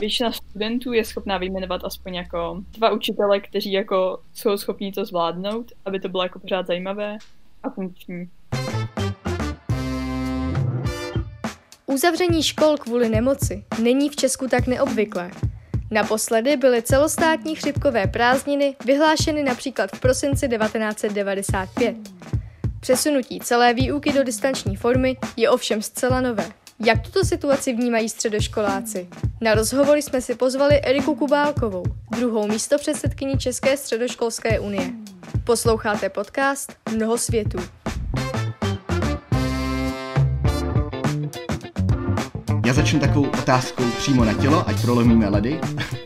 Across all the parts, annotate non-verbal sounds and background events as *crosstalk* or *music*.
většina studentů je schopná vyjmenovat aspoň jako dva učitele, kteří jako jsou schopní to zvládnout, aby to bylo jako pořád zajímavé a funkční. Uzavření škol kvůli nemoci není v Česku tak neobvyklé. Naposledy byly celostátní chřipkové prázdniny vyhlášeny například v prosinci 1995. Přesunutí celé výuky do distanční formy je ovšem zcela nové. Jak tuto situaci vnímají středoškoláci? Na rozhovory jsme si pozvali Eriku Kubálkovou, druhou místo předsedkyni České středoškolské unie. Posloucháte podcast Mnoho světů. Já začnu takovou otázkou přímo na tělo, ať prolomíme ledy.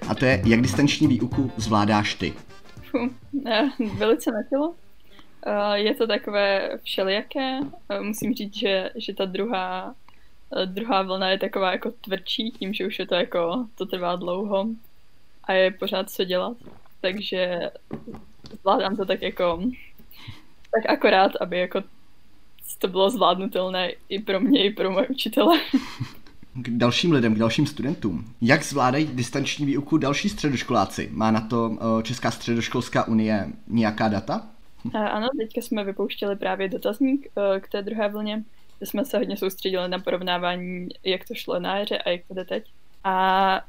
A to je, jak distanční výuku zvládáš ty? Velice na tělo. Je to takové všelijaké. Musím říct, že, že ta druhá, druhá vlna je taková jako tvrdší, tím, že už je to jako, to trvá dlouho a je pořád co dělat. Takže zvládám to tak jako, tak akorát, aby jako to bylo zvládnutelné i pro mě, i pro moje učitele. k dalším lidem, k dalším studentům. Jak zvládají distanční výuku další středoškoláci? Má na to eh, Česká středoškolská unie nějaká data? Ano, teďka jsme vypouštěli právě dotazník eh, k té druhé vlně, kde jsme se hodně soustředili na porovnávání, jak to šlo na jaře a jak to jde teď. A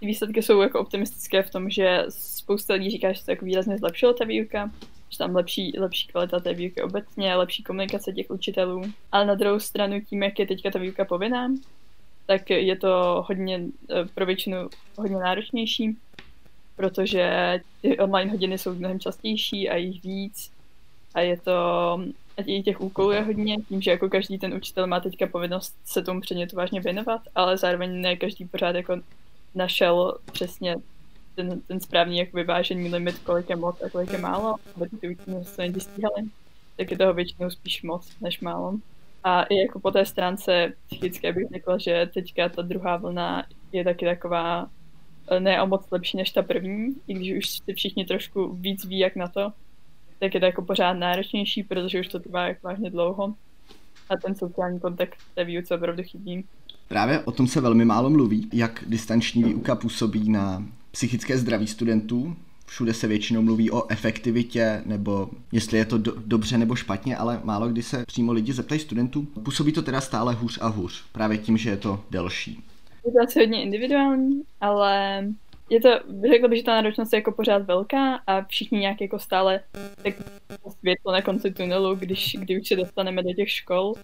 výsledky jsou jako optimistické v tom, že spousta lidí říká, že se tak výrazně zlepšila ta výuka, že tam lepší, lepší kvalita té výuky obecně, lepší komunikace těch učitelů. Ale na druhou stranu tím, jak je teďka ta výuka povinná, tak je to hodně eh, pro většinu hodně náročnější, protože ty online hodiny jsou mnohem častější a jich víc a je to, a těch úkolů je hodně, tím, že jako každý ten učitel má teďka povinnost se tomu předmětu vážně věnovat, ale zároveň ne každý pořád jako našel přesně ten, ten správný jako vyvážený limit, kolik je moc a kolik je málo, aby ty učitelé stíhali, tak je toho většinou spíš moc než málo. A i jako po té stránce psychické bych řekla, že teďka ta druhá vlna je taky taková eh, ne o moc lepší než ta první, i když už si všichni trošku víc ví, jak na to, tak je to jako pořád náročnější, protože už to trvá jak vážně dlouho a ten sociální kontakt té výuce opravdu chybí. Právě o tom se velmi málo mluví, jak distanční výuka působí na psychické zdraví studentů, všude se většinou mluví o efektivitě nebo jestli je to do, dobře nebo špatně, ale málo kdy se přímo lidi zeptají studentů. Působí to teda stále hůř a hůř, právě tím, že je to delší. Je to asi hodně individuální, ale je to, řekla bych, že ta náročnost je jako pořád velká a všichni nějak jako stále tak světlo na konci tunelu, když, kdy už se dostaneme do těch škol.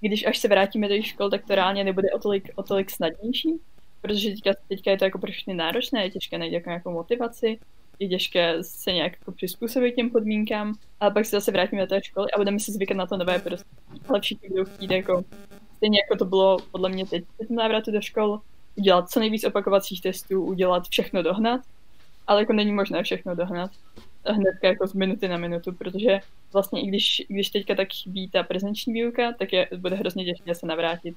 Když až se vrátíme do těch škol, tak to reálně nebude o tolik, o tolik snadnější, protože teďka, teďka je to jako pro všechny náročné, je těžké najít jako nějakou motivaci je těžké se nějak jako přizpůsobit těm podmínkám, ale pak se zase vrátíme do té školy a budeme si zvykat na to nové prostě. Ale všichni budou chtít jako, stejně jako to bylo podle mě teď v návratu do škol, udělat co nejvíc opakovacích testů, udělat všechno dohnat, ale jako není možné všechno dohnat hnedka jako z minuty na minutu, protože vlastně i když, když teďka tak chybí ta prezenční výuka, tak je, bude hrozně těžké se navrátit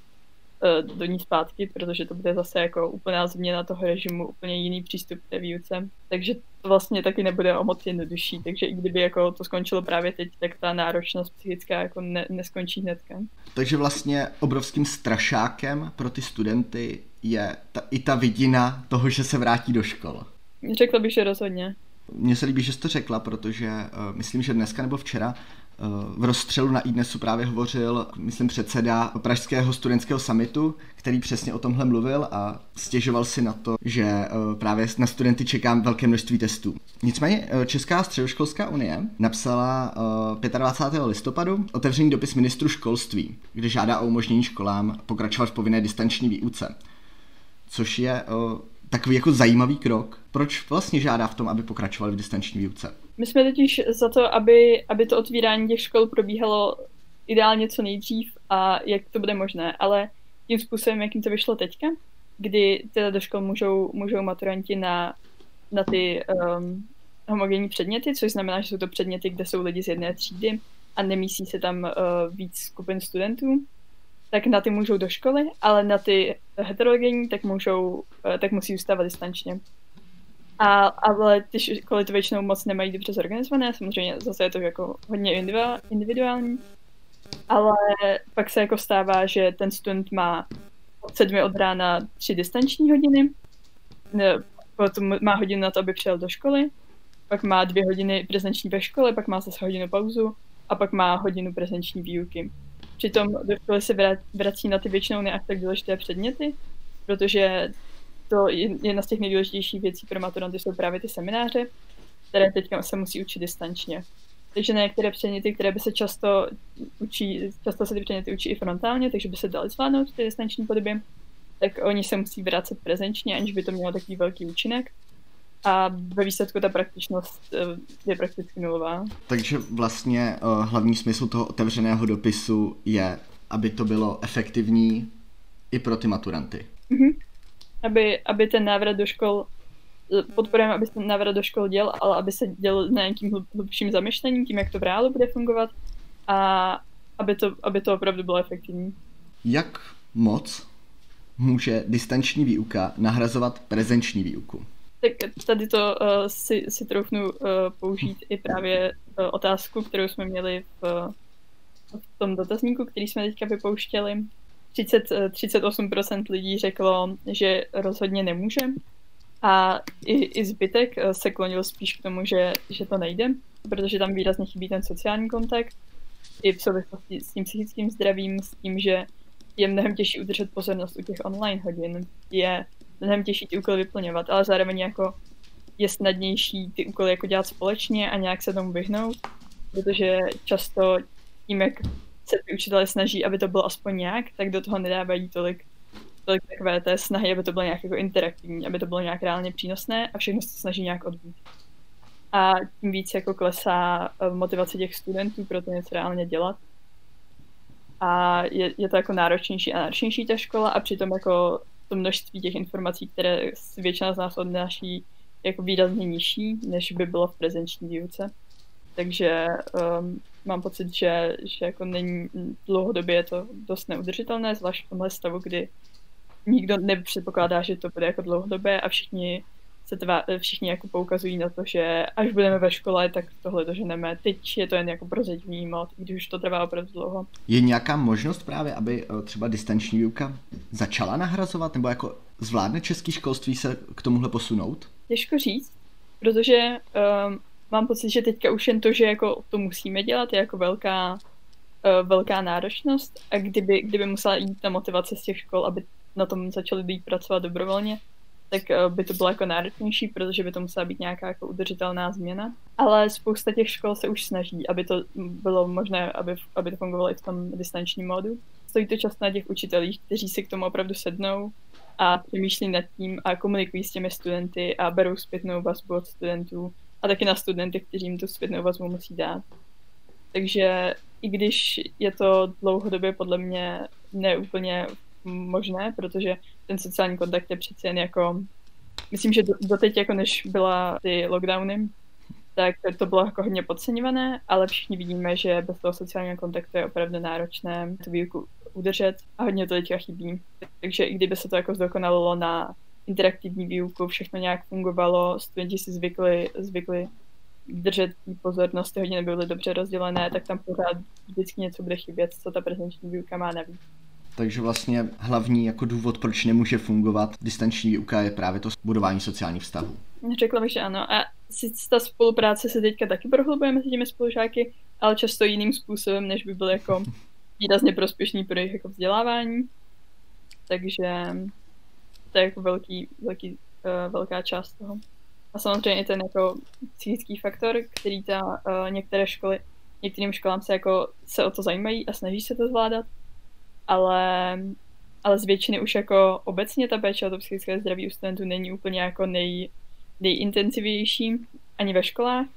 Eh, do ní zpátky, protože to bude zase jako úplná změna toho režimu, úplně jiný přístup k té výuce. Takže to vlastně taky nebude o moc jednodušší. Takže i kdyby jako to skončilo právě teď, tak ta náročnost psychická jako ne, neskončí hnedka. Takže vlastně obrovským strašákem pro ty studenty je ta, i ta vidina toho, že se vrátí do škol. Řekla bych, že rozhodně. Mně se líbí, že jsi to řekla, protože uh, myslím, že dneska nebo včera v rozstřelu na iDnesu právě hovořil, myslím, předseda Pražského studentského samitu, který přesně o tomhle mluvil a stěžoval si na to, že eh, právě na studenty čeká velké množství testů. Nicméně eh, Česká středoškolská unie napsala 25. Eh, listopadu otevřený dopis ministru školství, kde žádá o umožnění školám pokračovat v povinné distanční výuce. Což je takový jako zajímavý krok. Proč vlastně žádá v tom, aby pokračovali v distanční výuce? My jsme totiž za to, aby, aby to otvírání těch škol probíhalo ideálně co nejdřív a jak to bude možné, ale tím způsobem, jakým to vyšlo teďka, kdy teda do škol můžou, můžou maturanti na, na ty um, homogenní předměty, což znamená, že jsou to předměty, kde jsou lidi z jedné třídy a nemísí se tam uh, víc skupin studentů, tak na ty můžou do školy, ale na ty heterogenní tak, můžou, uh, tak musí zůstávat distančně. A, ale ty školy to většinou moc nemají dobře zorganizované, samozřejmě zase je to jako hodně individuální, ale pak se jako stává, že ten student má od sedmi od rána tři distanční hodiny potom má hodinu na to, aby přijel do školy, pak má dvě hodiny prezenční ve škole, pak má zase hodinu pauzu a pak má hodinu prezenční výuky. Přitom do školy se vrací na ty většinou ne tak důležité předměty, protože to jedna z těch nejdůležitějších věcí pro maturanty jsou právě ty semináře, které teďka se musí učit distančně. Takže na některé předměty, které by se často učí, často se ty předměty učí i frontálně, takže by se daly zvládnout v té distanční podobě, tak oni se musí vracet prezenčně, aniž by to mělo takový velký účinek. A ve výsledku ta praktičnost eh, je prakticky nulová. Takže vlastně uh, hlavní smysl toho otevřeného dopisu je, aby to bylo efektivní i pro ty maturanty. Mm-hmm. Aby, aby ten návrat do škol podporujeme, aby se návrat do škol děl, ale aby se děl na nějakým hlubším zamyšlením, tím, jak to v reálu bude fungovat a aby to, aby to opravdu bylo efektivní. Jak moc může distanční výuka nahrazovat prezenční výuku? Tak tady to uh, si, si troufnu uh, použít i právě uh, otázku, kterou jsme měli v, v tom dotazníku, který jsme teďka vypouštěli. 30, 38% lidí řeklo, že rozhodně nemůže a i, i zbytek se klonil spíš k tomu, že, že to nejde, protože tam výrazně chybí ten sociální kontakt, i v souvislosti s tím psychickým zdravím, s tím, že je mnohem těžší udržet pozornost u těch online hodin, je mnohem těžší ty úkoly vyplňovat, ale zároveň jako je snadnější ty úkoly jako dělat společně a nějak se tomu vyhnout, protože často tím, jak se ty učitelé snaží, aby to bylo aspoň nějak, tak do toho nedávají tolik tolik takové té snahy, aby to bylo nějak jako interaktivní, aby to bylo nějak reálně přínosné a všechno se snaží nějak odbít. A tím víc jako klesá eh, motivace těch studentů pro to něco reálně dělat. A je, je to jako náročnější a náročnější ta škola a přitom jako to množství těch informací, které většina z nás odnáší, jako výrazně nižší, než by bylo v prezenční výuce. Takže um, mám pocit, že, že jako není dlouhodobě je to dost neudržitelné, zvlášť v tomhle stavu, kdy nikdo nepředpokládá, že to bude jako dlouhodobé a všichni se tvá, všichni jako poukazují na to, že až budeme ve škole, tak tohle doženeme. Teď je to jen jako prozatím mod, když už to trvá opravdu dlouho. Je nějaká možnost právě, aby eh, třeba distanční výuka začala nahrazovat, nebo jako zvládne český školství se k tomuhle posunout? Těžko říct, protože um, mám pocit, že teďka už jen to, že jako to musíme dělat, je jako velká, uh, velká náročnost a kdyby, kdyby musela jít ta motivace z těch škol, aby na tom začali být pracovat dobrovolně, tak eh, by to bylo jako náročnější, protože by to musela být nějaká jako udržitelná změna. Ale spousta těch škol se už snaží, aby to bylo možné, aby, aby to fungovalo i v tom distančním modu. Stojí to často na těch učitelích, kteří si k tomu opravdu sednou a přemýšlí nad tím a komunikují s těmi studenty a berou zpětnou vazbu od studentů a taky na studenty, kteří jim tu zpětnou vazbu musí dát. Takže i když je to dlouhodobě podle mě neúplně možné, protože ten sociální kontakt je přeci jen jako, myslím, že doteď jako než byla ty lockdowny, tak to bylo jako hodně podceňované, ale všichni vidíme, že bez toho sociálního kontaktu je opravdu náročné tu výuku udržet a hodně to teďka chybí. Takže i kdyby se to jako zdokonalilo na interaktivní výuku, všechno nějak fungovalo, studenti si zvykli, zvykli držet pozornost, ty hodiny byly dobře rozdělené, tak tam pořád vždycky něco bude chybět, co ta prezenční výuka má navíc. Takže vlastně hlavní jako důvod, proč nemůže fungovat distanční výuka, je právě to budování sociálních vztahů. Řekla bych, že ano. A sice ta spolupráce se teďka taky prohlubuje mezi těmi spolužáky, ale často jiným způsobem, než by byl jako *laughs* výrazně prospěšný pro jejich jako vzdělávání. Takže to je jako velký, velký, uh, velká část toho. A samozřejmě ten jako psychický faktor, který ta uh, některé školy, některým školám se jako se o to zajímají a snaží se to zvládat, ale, ale z většiny už jako obecně ta péče o to psychické zdraví u studentů není úplně jako nej, nejintenzivější ani ve školách.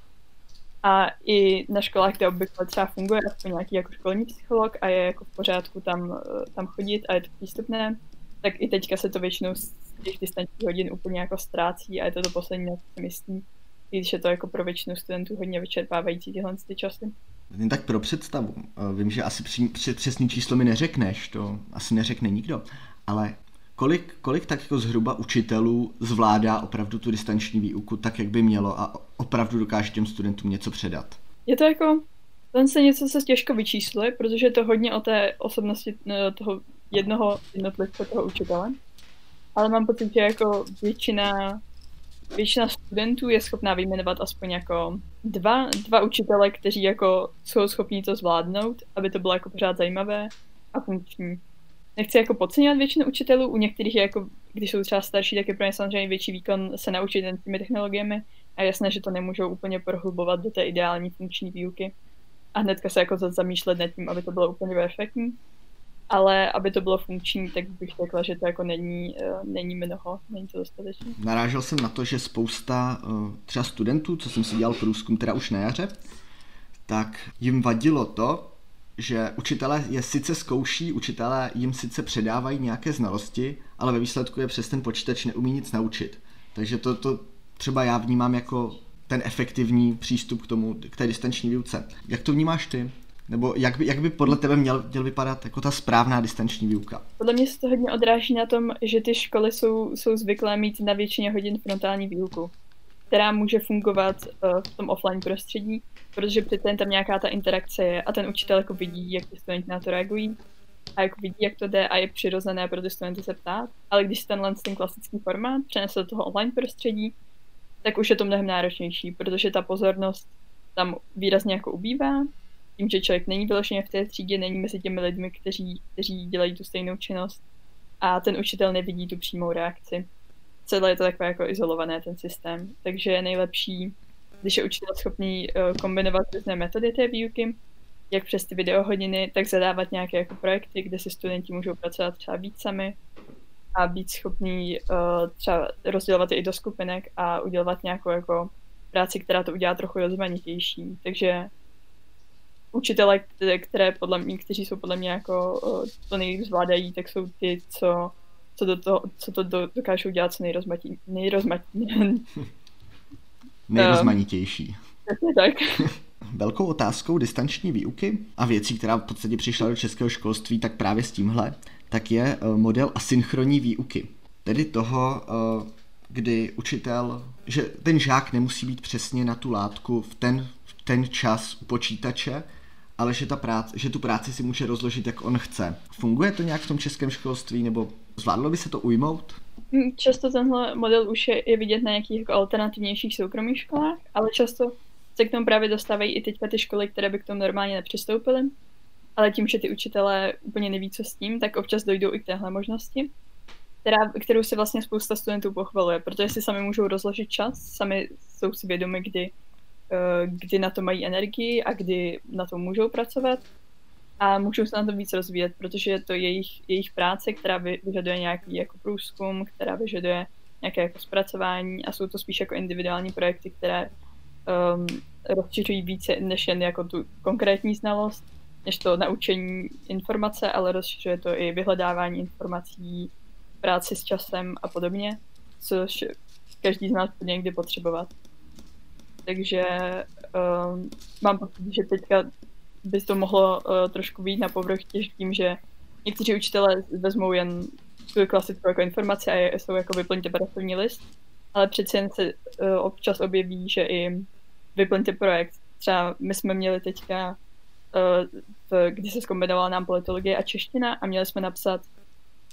A i na školách, kde obvykle třeba funguje aspoň nějaký jako školní psycholog a je jako v pořádku tam, tam chodit a je to přístupné, tak i teďka se to většinou z těch distančních hodin úplně jako ztrácí a je to to poslední, co si myslím, když je to jako pro většinu studentů hodně vyčerpávající tyhle ty časy. Jen tak pro představu. Eh, vím, že asi přesný číslo mi neřekneš, to asi neřekne nikdo, ale kolik, kolik tak jako zhruba učitelů zvládá opravdu tu distanční výuku tak, jak by mělo a opravdu dokáže těm studentům něco předat? Je to jako, ten se něco se těžko vyčísluje, protože je to hodně o té osobnosti eh, toho jednoho jednotlivce, toho učitele. ale mám pocit, že jako většina, většina studentů je schopná vyjmenovat aspoň jako dva, dva učitele, kteří jako jsou schopní to zvládnout, aby to bylo jako pořád zajímavé a funkční. Nechci jako podceňovat většinu učitelů, u některých je jako, když jsou třeba starší, tak je pro ně samozřejmě větší výkon se naučit těmi technologiemi a jasné, že to nemůžou úplně prohlubovat do té ideální funkční výuky a hnedka se jako zamýšlet nad tím, aby to bylo úplně perfektní ale aby to bylo funkční, tak bych řekla, že to jako není, uh, není mnoho, není to dostatečné. Narážel jsem na to, že spousta uh, třeba studentů, co jsem si dělal průzkum teda už na jaře, tak jim vadilo to, že učitelé je sice zkouší, učitelé jim sice předávají nějaké znalosti, ale ve výsledku je přes ten počítač neumí nic naučit. Takže to, to třeba já vnímám jako ten efektivní přístup k tomu, k té distanční výuce. Jak to vnímáš ty? Nebo jak by, jak by podle tebe měl, měl vypadat jako ta správná distanční výuka? Podle mě se to hodně odráží na tom, že ty školy jsou, jsou zvyklé mít na většině hodin frontální výuku, která může fungovat uh, v tom offline prostředí, protože přece tam nějaká ta interakce je a ten učitel jako vidí, jak ty studenti na to reagují a jako vidí, jak to jde a je přirozené pro ty studenty se ptát. Ale když tenhle ten klasický formát přenese do toho online prostředí, tak už je to mnohem náročnější, protože ta pozornost tam výrazně jako ubývá tím, že člověk není vyloženě v té třídě, není mezi těmi lidmi, kteří, kteří dělají tu stejnou činnost a ten učitel nevidí tu přímou reakci. Celé je to takové jako izolované, ten systém. Takže je nejlepší, když je učitel schopný uh, kombinovat různé metody té výuky, jak přes ty videohodiny, tak zadávat nějaké jako projekty, kde si studenti můžou pracovat třeba víc sami a být schopný uh, třeba rozdělovat je i do skupinek a udělat nějakou jako práci, která to udělá trochu rozmanitější. Takže učitele, které, podle mě, kteří jsou podle mě jako to nejvíc zvládají, tak jsou ty, co, co, do toho, co to do, dokážou dělat co nejrozmatí, nejrozmatí. *laughs* Nejrozmanitější. *laughs* Tak. *laughs* Velkou otázkou distanční výuky a věcí, která v podstatě přišla do českého školství, tak právě s tímhle, tak je eh, model asynchronní výuky. Tedy toho, eh, kdy učitel, že ten žák nemusí být přesně na tu látku v ten, v ten čas u počítače, ale že, ta práce, že tu práci si může rozložit, jak on chce. Funguje to nějak v tom českém školství, nebo zvládlo by se to ujmout? Hm, často tenhle model už je, je vidět na nějakých jako alternativnějších soukromých školách, ale často se k tomu právě dostávají i teďka ty školy, které by k tomu normálně nepřistoupily. Ale tím, že ty učitelé úplně neví, co s tím, tak občas dojdou i k téhle možnosti, která, kterou si vlastně spousta studentů pochvaluje, protože si sami můžou rozložit čas, sami jsou si vědomi, kdy kdy na to mají energii a kdy na to můžou pracovat. A můžou se na to víc rozvíjet, protože je to jejich, jejich práce, která vyžaduje nějaký jako průzkum, která vyžaduje nějaké jako zpracování a jsou to spíš jako individuální projekty, které um, rozšiřují více než jen jako tu konkrétní znalost, než to naučení informace, ale rozšiřuje to i vyhledávání informací, práci s časem a podobně, což každý z nás bude někdy potřebovat takže um, mám pocit, že teďka by to mohlo uh, trošku být na povrch tím, že někteří učitelé vezmou jen tu klasickou jako informaci a jsou jako vyplňte pracovní list, ale přeci jen se uh, občas objeví, že i vyplňte projekt. Třeba my jsme měli teďka, uh, v, kdy se zkombinovala nám politologie a čeština a měli jsme napsat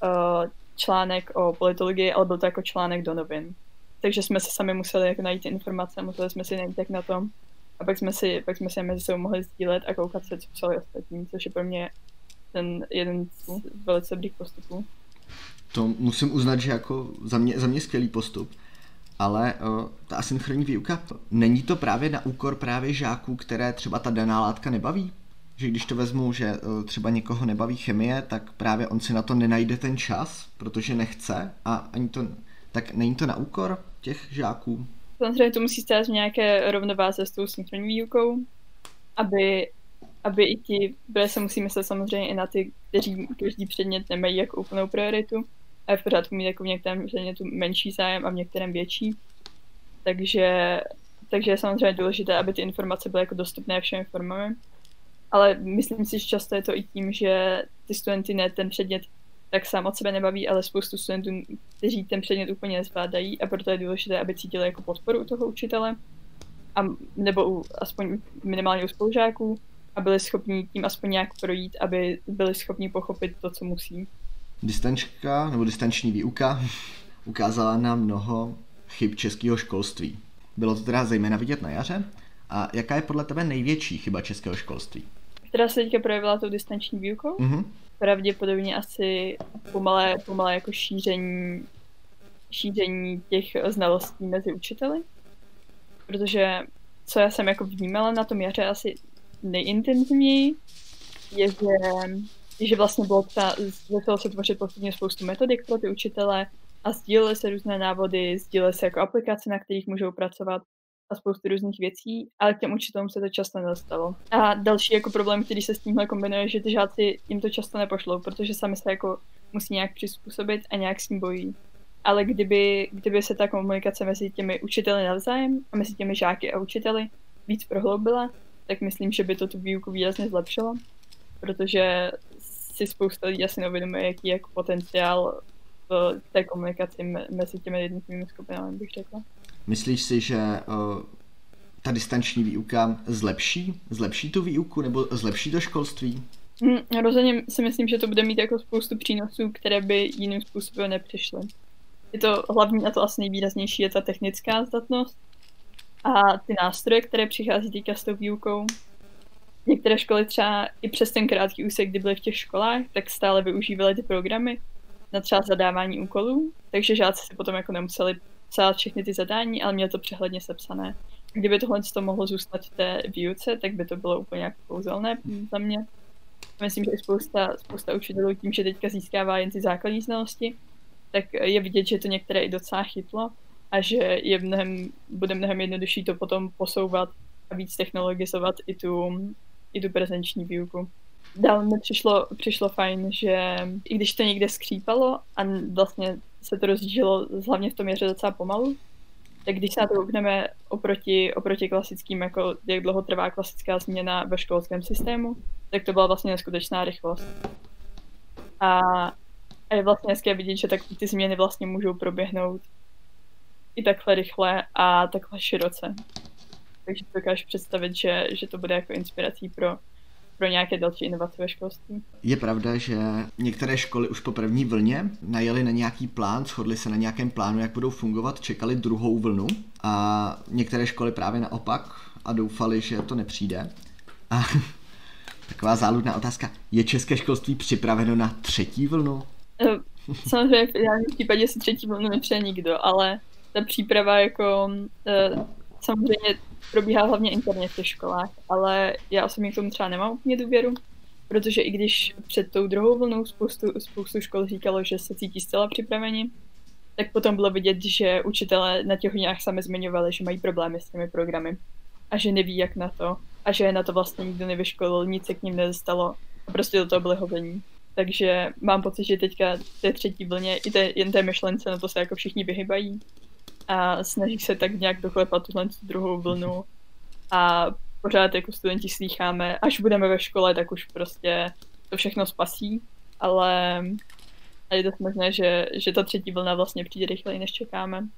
uh, článek o politologii, ale byl to jako článek do novin takže jsme si sami museli jako najít informace, museli jsme si najít jak na tom a pak jsme si, pak jsme si mezi sebou mohli sdílet a koukat se, co psali ostatní, což je pro mě ten jeden z velice dobrých postupů. To musím uznat, že jako za mě, za mě skvělý postup, ale uh, ta asynchronní výuka, není to právě na úkor právě žáků, které třeba ta daná látka nebaví? Že když to vezmu, že uh, třeba někoho nebaví chemie, tak právě on si na to nenajde ten čas, protože nechce a ani to tak není to na úkor těch žáků? Samozřejmě to musí stát v nějaké rovnováze s tou synchronní výukou, aby, aby i ti, protože se musí myslet samozřejmě i na ty, kteří každý předmět nemají jako úplnou prioritu a v pořádku mít jako v některém předmětu menší zájem a v některém větší. Takže, takže je samozřejmě důležité, aby ty informace byly jako dostupné všemi formami. Ale myslím si, že často je to i tím, že ty studenty ne ten předmět tak sám od sebe nebaví, ale spoustu studentů, kteří ten předmět úplně nezvládají a proto je důležité, aby cítili jako podporu u toho učitele, a, nebo u, aspoň minimálně u spolužáků a byli schopni tím aspoň nějak projít, aby byli schopni pochopit to, co musí. Distančka nebo distanční výuka *laughs* ukázala nám mnoho chyb českého školství. Bylo to teda zejména vidět na jaře. A jaká je podle tebe největší chyba českého školství? Která se teďka projevila tou distanční výukou? Mm-hmm. Pravděpodobně asi pomalé, pomalé jako šíření, šíření těch znalostí mezi učiteli. Protože co já jsem jako vnímala na tom jaře asi nejintenzivněji, je, že, že vlastně bylo ta, začalo se tvořit postupně spoustu metodik pro ty učitele a sdílely se různé návody, sdílely se jako aplikace, na kterých můžou pracovat a spoustu různých věcí, ale k těm učitelům se to často nedostalo. A další jako problém, který se s tímhle kombinuje, že ty žáci jim to často nepošlou, protože sami se jako musí nějak přizpůsobit a nějak s ním bojí. Ale kdyby, kdyby se ta komunikace mezi těmi učiteli navzájem a mezi těmi žáky a učiteli víc prohloubila, tak myslím, že by to tu výuku výrazně zlepšilo, protože si spousta lidí asi neuvědomuje, jaký je jako potenciál v té komunikaci mezi těmi jednotlivými skupinami, bych řekla. Myslíš si, že uh, ta distanční výuka zlepší, zlepší tu výuku nebo zlepší to školství? Hmm, rozhodně si myslím, že to bude mít jako spoustu přínosů, které by jiným způsobem nepřišly. Je to hlavní a to asi nejvýraznější je ta technická zdatnost a ty nástroje, které přichází teďka s tou výukou. Některé školy třeba i přes ten krátký úsek, kdy byly v těch školách, tak stále využívaly ty programy na třeba zadávání úkolů, takže žáci si potom jako nemuseli psát všechny ty zadání, ale měl to přehledně sepsané. Kdyby tohle to mohlo zůstat v té výuce, tak by to bylo úplně jako kouzelné za mě. Myslím, že spousta, spousta učitelů tím, že teďka získává jen ty základní znalosti, tak je vidět, že to některé i docela chytlo a že je mnohem, bude mnohem jednodušší to potom posouvat a víc technologizovat i tu, i tu prezenční výuku. Dál mi přišlo, přišlo fajn, že i když to někde skřípalo a vlastně se to rozdížilo hlavně v tom měře docela pomalu, tak když se na to koukneme oproti, oproti klasickým, jako jak dlouho trvá klasická změna ve školském systému, tak to byla vlastně neskutečná rychlost. A, a je vlastně hezké vidět, že tak ty změny vlastně můžou proběhnout i takhle rychle a takhle široce. Takže dokážu představit, že, že to bude jako inspirací pro pro nějaké další inovace ve školství. Je pravda, že některé školy už po první vlně najeli na nějaký plán, shodli se na nějakém plánu, jak budou fungovat, čekali druhou vlnu a některé školy právě naopak a doufali, že to nepřijde. A *laughs* taková záludná otázka, je české školství připraveno na třetí vlnu? Eh, samozřejmě v ideálním případě si třetí vlnu nepřeje nikdo, ale ta příprava jako eh, samozřejmě probíhá hlavně interně v těch školách, ale já osobně k tomu třeba nemám úplně důvěru, protože i když před tou druhou vlnou spoustu, spoustu škol říkalo, že se cítí zcela připraveni, tak potom bylo vidět, že učitelé na těch hodinách sami zmiňovali, že mají problémy s těmi programy a že neví, jak na to a že na to vlastně nikdo nevyškolil, nic se k ním nedostalo a prostě do toho byly hovení. Takže mám pocit, že teďka té třetí vlně i té, jen té myšlence na to se jako všichni vyhybají a snaží se tak nějak doklepat tuhle druhou vlnu. A pořád jako studenti slýcháme, až budeme ve škole, tak už prostě to všechno spasí, ale je to možné, že, že ta třetí vlna vlastně přijde rychleji, než čekáme.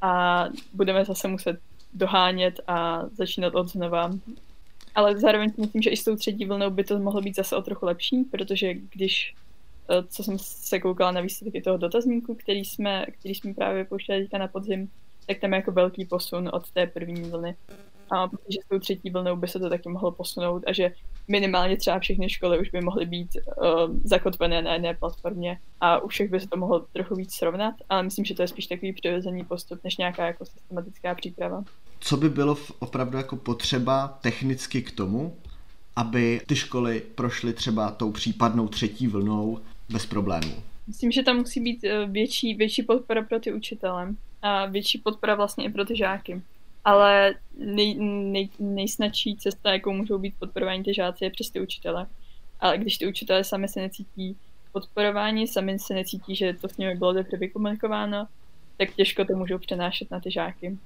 A budeme zase muset dohánět a začínat od znova. Ale zároveň myslím, že i s tou třetí vlnou by to mohlo být zase o trochu lepší, protože když co jsem se koukala na výsledky toho dotazníku, který jsme, který jsme právě pouštěli teďka na podzim, tak tam je jako velký posun od té první vlny. A protože s tou třetí vlnou by se to taky mohlo posunout a že minimálně třeba všechny školy už by mohly být uh, zakotvené na jedné platformě a u všech by se to mohlo trochu víc srovnat, ale myslím, že to je spíš takový přirozený postup, než nějaká jako systematická příprava. Co by bylo opravdu jako potřeba technicky k tomu, aby ty školy prošly třeba tou případnou třetí vlnou bez problémů. Myslím, že tam musí být eh, větší, větší podpora pro ty učitele a větší podpora vlastně i pro ty žáky. Ale nej, nej, nejsnadší cesta, jakou můžou být podporování ty žáci, je přes ty učitele. Ale když ty učitele sami se necítí podporování, sami se necítí, že to s nimi bylo dobře vykomunikováno, tak těžko to můžou přenášet na ty žáky.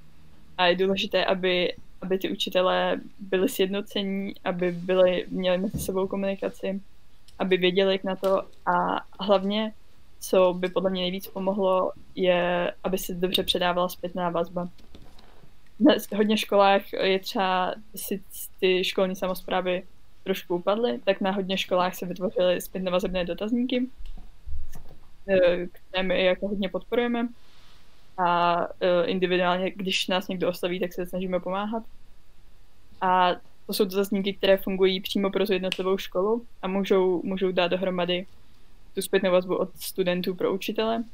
A je důležité, aby, aby ty učitelé byli sjednocení, aby byli, měli mezi sebou komunikaci, aby věděli, jak na to a hlavně, co by podle mě nejvíc pomohlo, je, aby se dobře předávala zpětná vazba. Na hodně školách je třeba, si ty školní samozprávy trošku upadly, tak na hodně školách se vytvořily zpětné vazebné dotazníky které my jako hodně podporujeme. A individuálně, když nás někdo osloví, tak se snažíme pomáhat. A to jsou dotazníky, které fungují přímo pro jednotlivou školu a můžou, můžou dát dohromady tu zpětnou vazbu od studentů pro učitele.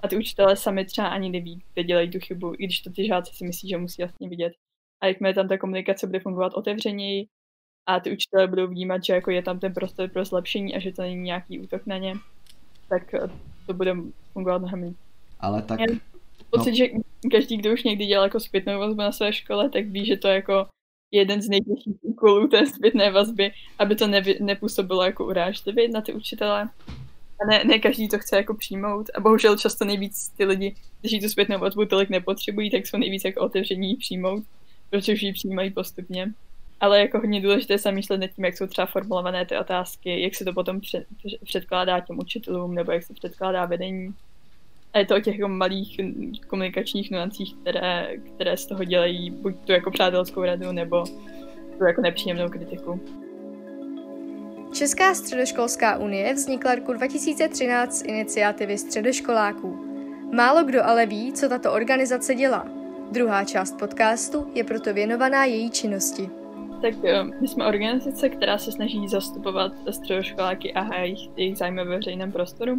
A ty učitelé sami třeba ani neví, kde dělají tu chybu, i když to ty žáci si myslí, že musí jasně vidět. A jakmile tam ta komunikace bude fungovat otevřeněji a ty učitelé budou vnímat, že jako je tam ten prostor pro zlepšení a že to není nějaký útok na ně, tak to bude fungovat mnohem líp. Ale tak... Jen pocit, no. že každý, kdo už někdy dělal jako zpětnou vazbu na své škole, tak ví, že to jako jeden z nejtěžších úkolů té zpětné vazby, aby to ne, nepůsobilo jako urážlivě na ty učitele. A ne, ne každý to chce jako přijmout. A bohužel často nejvíc ty lidi, kteří tu zpětnou vazbu tolik nepotřebují, tak jsou nejvíc jako otevření přijmout, protože ji přijímají postupně. Ale jako hodně důležité se myšlet nad tím, jak jsou třeba formulované ty otázky, jak se to potom před, předkládá těm učitelům, nebo jak se předkládá vedení. A je to o těch jako malých komunikačních nuancích, které, které z toho dělají buď tu jako přátelskou radu, nebo tu jako nepříjemnou kritiku. Česká středoškolská unie vznikla roku 2013 z iniciativy středoškoláků. Málo kdo ale ví, co tato organizace dělá. Druhá část podcastu je proto věnovaná její činnosti. Tak eh, my jsme organizace, která se snaží zastupovat středoškoláky a jejich, jejich zájmy ve veřejném prostoru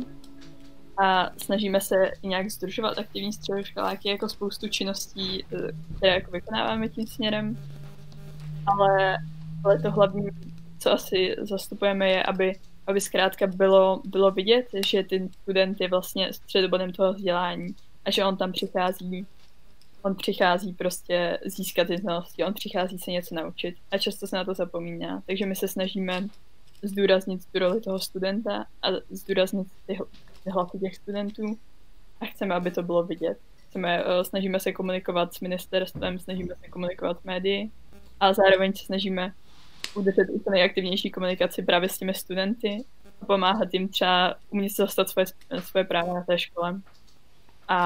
a snažíme se nějak združovat aktivní středoškoláky jako spoustu činností, eh, které jako vykonáváme tím směrem. Ale, ale to hlavní, co asi zastupujeme, je, aby, aby zkrátka bylo, bylo vidět, že ten student je vlastně středobodem toho vzdělání a že on tam přichází on přichází prostě získat ty znalosti, on přichází se něco naučit a často se na to zapomíná. Takže my se snažíme zdůraznit tu roli toho studenta a zdůraznit ty, hlasy těch studentů a chceme, aby to bylo vidět. Chceme, uh, snažíme se komunikovat s ministerstvem, snažíme se komunikovat s médií a zároveň se snažíme udržet co nejaktivnější komunikaci právě s těmi studenty a pomáhat jim třeba umět se dostat svoje, svoje práva na té škole. A,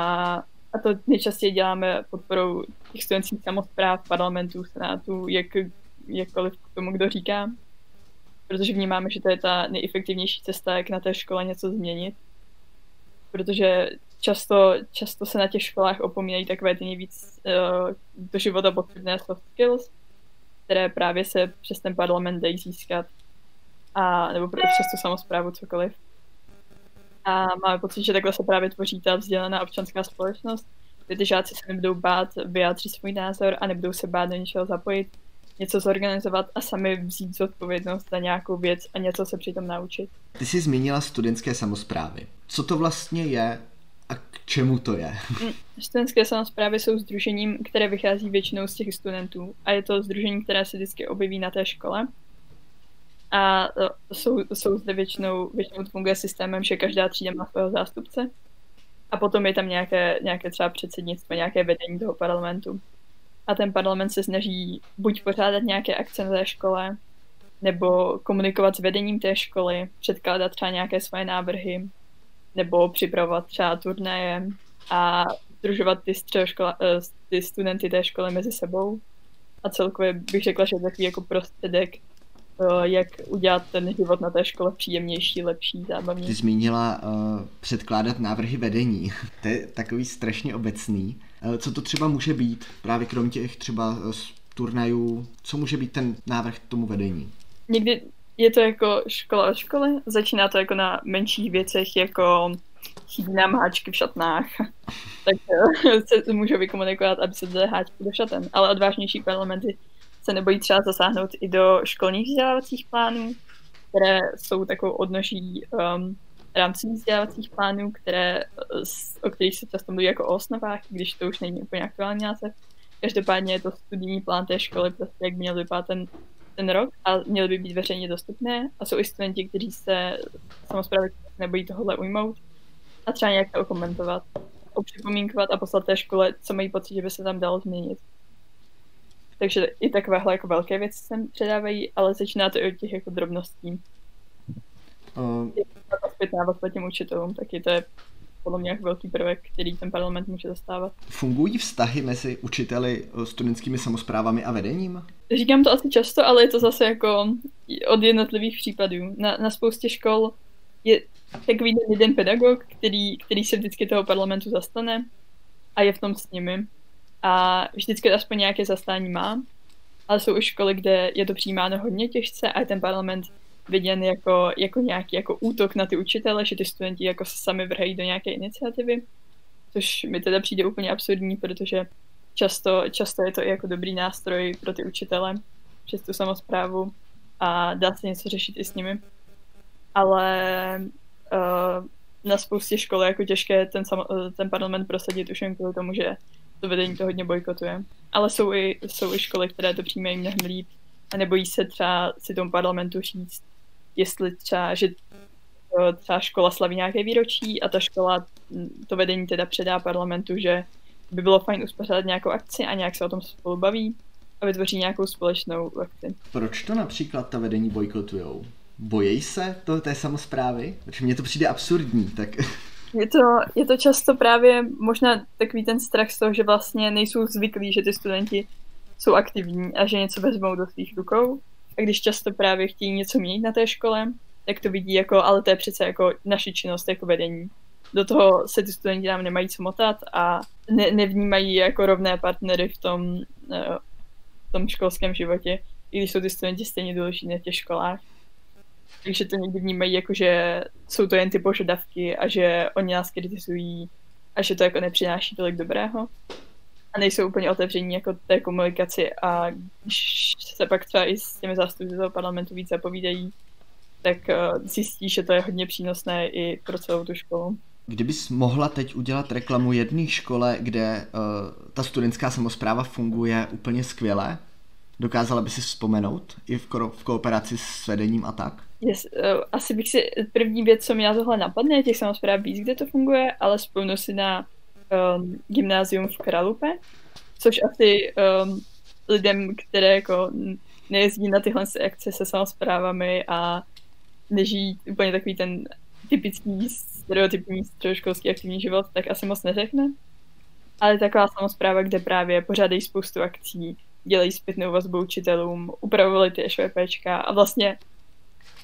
a to nejčastěji děláme podporou těch studentských samozpráv, parlamentů, senátů, jak, jakkoliv k tomu, kdo říká. Protože vnímáme, že to je ta nejefektivnější cesta, jak na té škole něco změnit protože často, často se na těch školách opomínají takové ty nejvíc uh, do života potřebné soft skills, které právě se přes ten parlament dají získat, a, nebo přes tu samozprávu cokoliv. A máme pocit, že takhle se právě tvoří ta vzdělaná občanská společnost, kde ty žáci se nebudou bát vyjádřit svůj názor a nebudou se bát do něčeho zapojit, něco zorganizovat a sami vzít zodpovědnost za nějakou věc a něco se přitom naučit. Ty jsi zmínila studentské samozprávy. Co to vlastně je a k čemu to je? Mm, studentské samozprávy jsou združením, které vychází většinou z těch studentů a je to združení, které se vždycky objeví na té škole. A jsou, jsou zde většinou, většinou funguje systémem, že každá třída má svého zástupce a potom je tam nějaké, nějaké třeba předsednictvo, nějaké vedení toho parlamentu a ten parlament se snaží buď pořádat nějaké akce na té škole, nebo komunikovat s vedením té školy, předkládat třeba nějaké svoje návrhy, nebo připravovat třeba turnaje a združovat ty, středoškola, eh, ty studenty té školy mezi sebou. A celkově bych řekla, že je takový jako prostředek, jak udělat ten život na té škole příjemnější, lepší, zábavnější. Ty zmínila uh, předkládat návrhy vedení. *laughs* to je takový strašně obecný. Eh, co to třeba může být, právě krom těch třeba eh, turnajů, co může být ten návrh k tomu vedení? Někdy je to jako škola od školy, začíná to jako na menších věcech, jako chybí nám háčky v šatnách, *laughs* tak eh, *laughs* se můžou vykomunikovat, aby se dali háčky do šaten, ale odvážnější parlamenty se nebojí třeba zasáhnout i do školních vzdělávacích plánů, které jsou takovou odnoží um, rámcových vzdělávacích plánů, které, o kterých se často mluví jako o osnovách, když to už není úplně aktuální název. Každopádně je to studijní plán té školy, prostě jak měl vypadat ten, ten rok a měly by být veřejně dostupné a jsou i studenti, kteří se samozprávy nebojí tohle ujmout a třeba nějak to okomentovat, opřipomínkovat a poslat té škole, co mají pocit, že by se tam dalo změnit. Takže i takovéhle jako velké věci se předávají, ale začíná to i od těch jako drobností. Uh, zpětná vazba těm učitelům, taky to je podle mě jako velký prvek, který ten parlament může zastávat. Fungují vztahy mezi učiteli, eh, studentskými samozprávami a vedením? Říkám to asi často, ale je to zase jako od jednotlivých případů. Na, na spoustě škol je, takový jeden pedagog, který, který se vždycky toho parlamentu zastane a je v tom s nimi. A vždycky aspoň nějaké zastání má, ale jsou už školy, kde je to přijímáno hodně těžce a je ten parlament viděn jako, jako nějaký jako útok na ty učitele, že ty studenti jako se sami vrhají do nějaké iniciativy, což mi teda přijde úplně absurdní, protože často, často je to i jako dobrý nástroj pro ty učitele přes tu samozprávu a dá se něco řešit i s nimi. Ale uh, na spoustě škol je jako těžké ten, ten parlament prosadit už jen kvůli tomu, že to vedení to hodně bojkotuje. Ale jsou i, jsou i školy, které to přijímají mnohem líp a nebojí se třeba si tomu parlamentu říct, jestli třeba, že eh, třeba škola slaví nějaké výročí a ta škola hm, to vedení teda předá parlamentu, že by bylo fajn uspořádat nějakou akci a nějak se o tom spolu baví a vytvoří nějakou společnou akci. Proč to například ta vedení bojkotujou? Bojí se to té samozprávy? Protože mně to přijde absurdní, tak... Je to, je to často právě možná takový ten strach z toho, že vlastně nejsou zvyklí, že ty studenti jsou aktivní a že něco vezmou do svých rukou. A když často právě chtějí něco měnit na té škole, tak to vidí jako, ale to je přece jako naši činnost jako vedení. Do toho se ty studenti nám nemají co motat a ne, nevnímají jako rovné partnery v tom, eh, v tom školském životě, i když jsou ty studenti stejně důležití na těch školách. Takže to někdy vnímají jako, že jsou to jen ty požadavky a že oni nás kritizují a že to jako nepřináší tolik dobrého. A nejsou úplně otevření jako té komunikaci a když se pak třeba i s těmi zástupci toho parlamentu více povídají, tak uh, zjistí, že to je hodně přínosné i pro celou tu školu. Kdybys mohla teď udělat reklamu jedné škole, kde uh, ta studentská samozpráva funguje úplně skvěle, dokázala by si vzpomenout i v, ko- v kooperaci s vedením a tak? Yes, uh, asi bych si, první věc, co mě tohle napadne, je těch samozpráv víc, kde to funguje, ale vzpomenu si na um, gymnázium v Kralupe, což asi um, lidem, které jako nejezdí na tyhle akce se samozprávami a nežijí úplně takový ten typický stereotypní středoškolský aktivní život, tak asi moc neřekne. Ale taková samozpráva, kde právě pořádají spoustu akcí, dělají zpětnou vazbu učitelům, upravovali ty švpčka a vlastně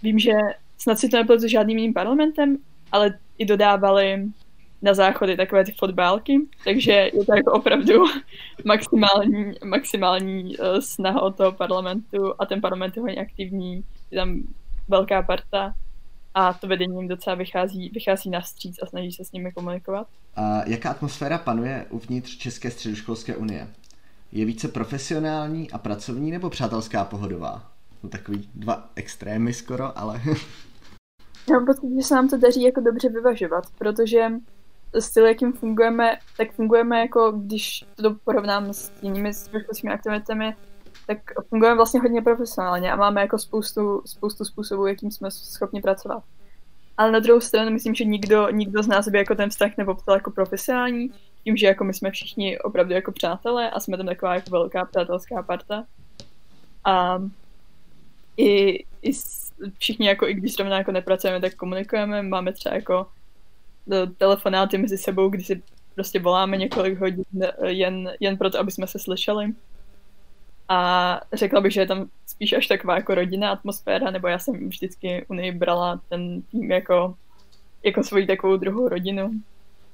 vím, že snad si to s žádným jiným parlamentem, ale i dodávali na záchody takové ty fotbálky, takže je to jako opravdu *laughs* maximální, maximální uh, snaha od toho parlamentu a ten parlament je hodně aktivní, je tam velká parta a to vedení jim docela vychází, vychází na stříc a snaží se s nimi komunikovat. A jaká atmosféra panuje uvnitř České středoškolské unie? Je více profesionální a pracovní nebo přátelská pohodová? No takový dva extrémy skoro, ale... *laughs* Já mám pocit, že se nám to daří jako dobře vyvažovat, protože styl, jakým fungujeme, tak fungujeme jako, když to porovnám s jinými společnostními aktivitami, tak fungujeme vlastně hodně profesionálně a máme jako spoustu, spoustu způsobů, jakým jsme schopni pracovat. Ale na druhou stranu myslím, že nikdo, nikdo z nás by jako ten vztah nepopsal jako profesionální, tím, že jako my jsme všichni opravdu jako přátelé a jsme tam taková jako velká přátelská parta. A i, i všichni jako, i když zrovna jako nepracujeme, tak komunikujeme, máme třeba jako telefonáty mezi sebou, kdy si prostě voláme několik hodin jen, jen proto, aby jsme se slyšeli. A řekla bych, že je tam spíš až taková jako rodinná atmosféra, nebo já jsem vždycky u něj brala ten tým jako, jako svoji takovou druhou rodinu.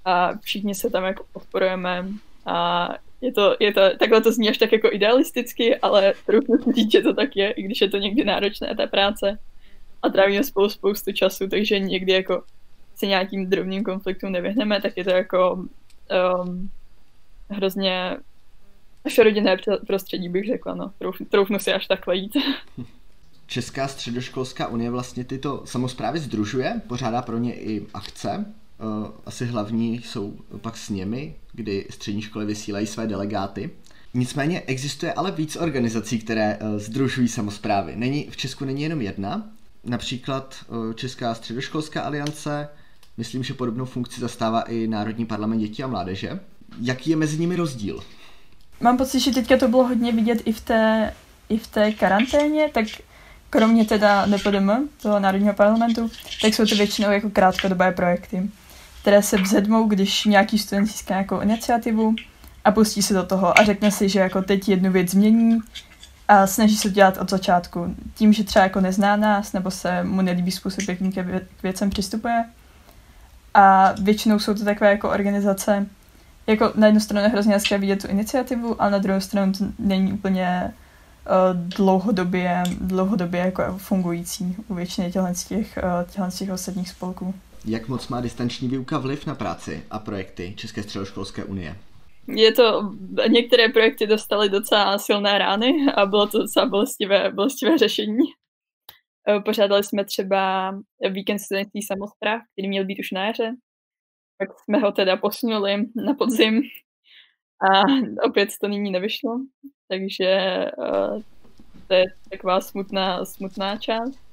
A všichni se tam jako podporujeme a je to, je to, takhle to zní až tak jako idealisticky, ale trochu že to tak je, i když je to někdy náročné, ta práce. A trávíme spolu spoustu času, takže někdy jako se nějakým drobným konfliktům nevyhneme, tak je to jako um, hrozně naše rodinné prostředí, bych řekla, no. Trouf, troufnu si až takhle jít. *laughs* Česká středoškolská unie vlastně tyto samozprávy združuje, pořádá pro ně i akce. Uh, asi hlavní jsou pak s nimi, kdy střední školy vysílají své delegáty. Nicméně existuje ale víc organizací, které uh, združují samozprávy. Není, v Česku není jenom jedna, například uh, Česká středoškolská aliance, Myslím, že podobnou funkci zastává i Národní parlament dětí a mládeže. Jaký je mezi nimi rozdíl? Mám pocit, že teďka to bylo hodně vidět i v té, i v té karanténě, tak kromě teda NPDM, toho Národního parlamentu, tak jsou to většinou jako krátkodobé projekty, které se vzedmou, když nějaký student získá nějakou iniciativu a pustí se do toho a řekne si, že jako teď jednu věc změní a snaží se dělat od začátku. Tím, že třeba jako nezná nás, nebo se mu nelíbí způsob, jakým k věcem přistupuje, a většinou jsou to takové jako organizace, jako na jednu stranu je hrozně hezké vidět tu iniciativu, ale na druhou stranu to není úplně uh, dlouhodobě, dlouhodobě jako fungující u většiny těchto těch, uh, těch ostatních spolků. Jak moc má distanční výuka vliv na práci a projekty České středoškolské unie? Je to, některé projekty dostaly docela silné rány a bylo to docela bolestivé, bolestivé řešení. Eh, pořádali jsme třeba víkend studentských samozpráv, který měl být už na jaře. Tak jsme ho teda posunuli na podzim a opět to nyní nevyšlo. Takže uh, to je taková smutná, smutná část.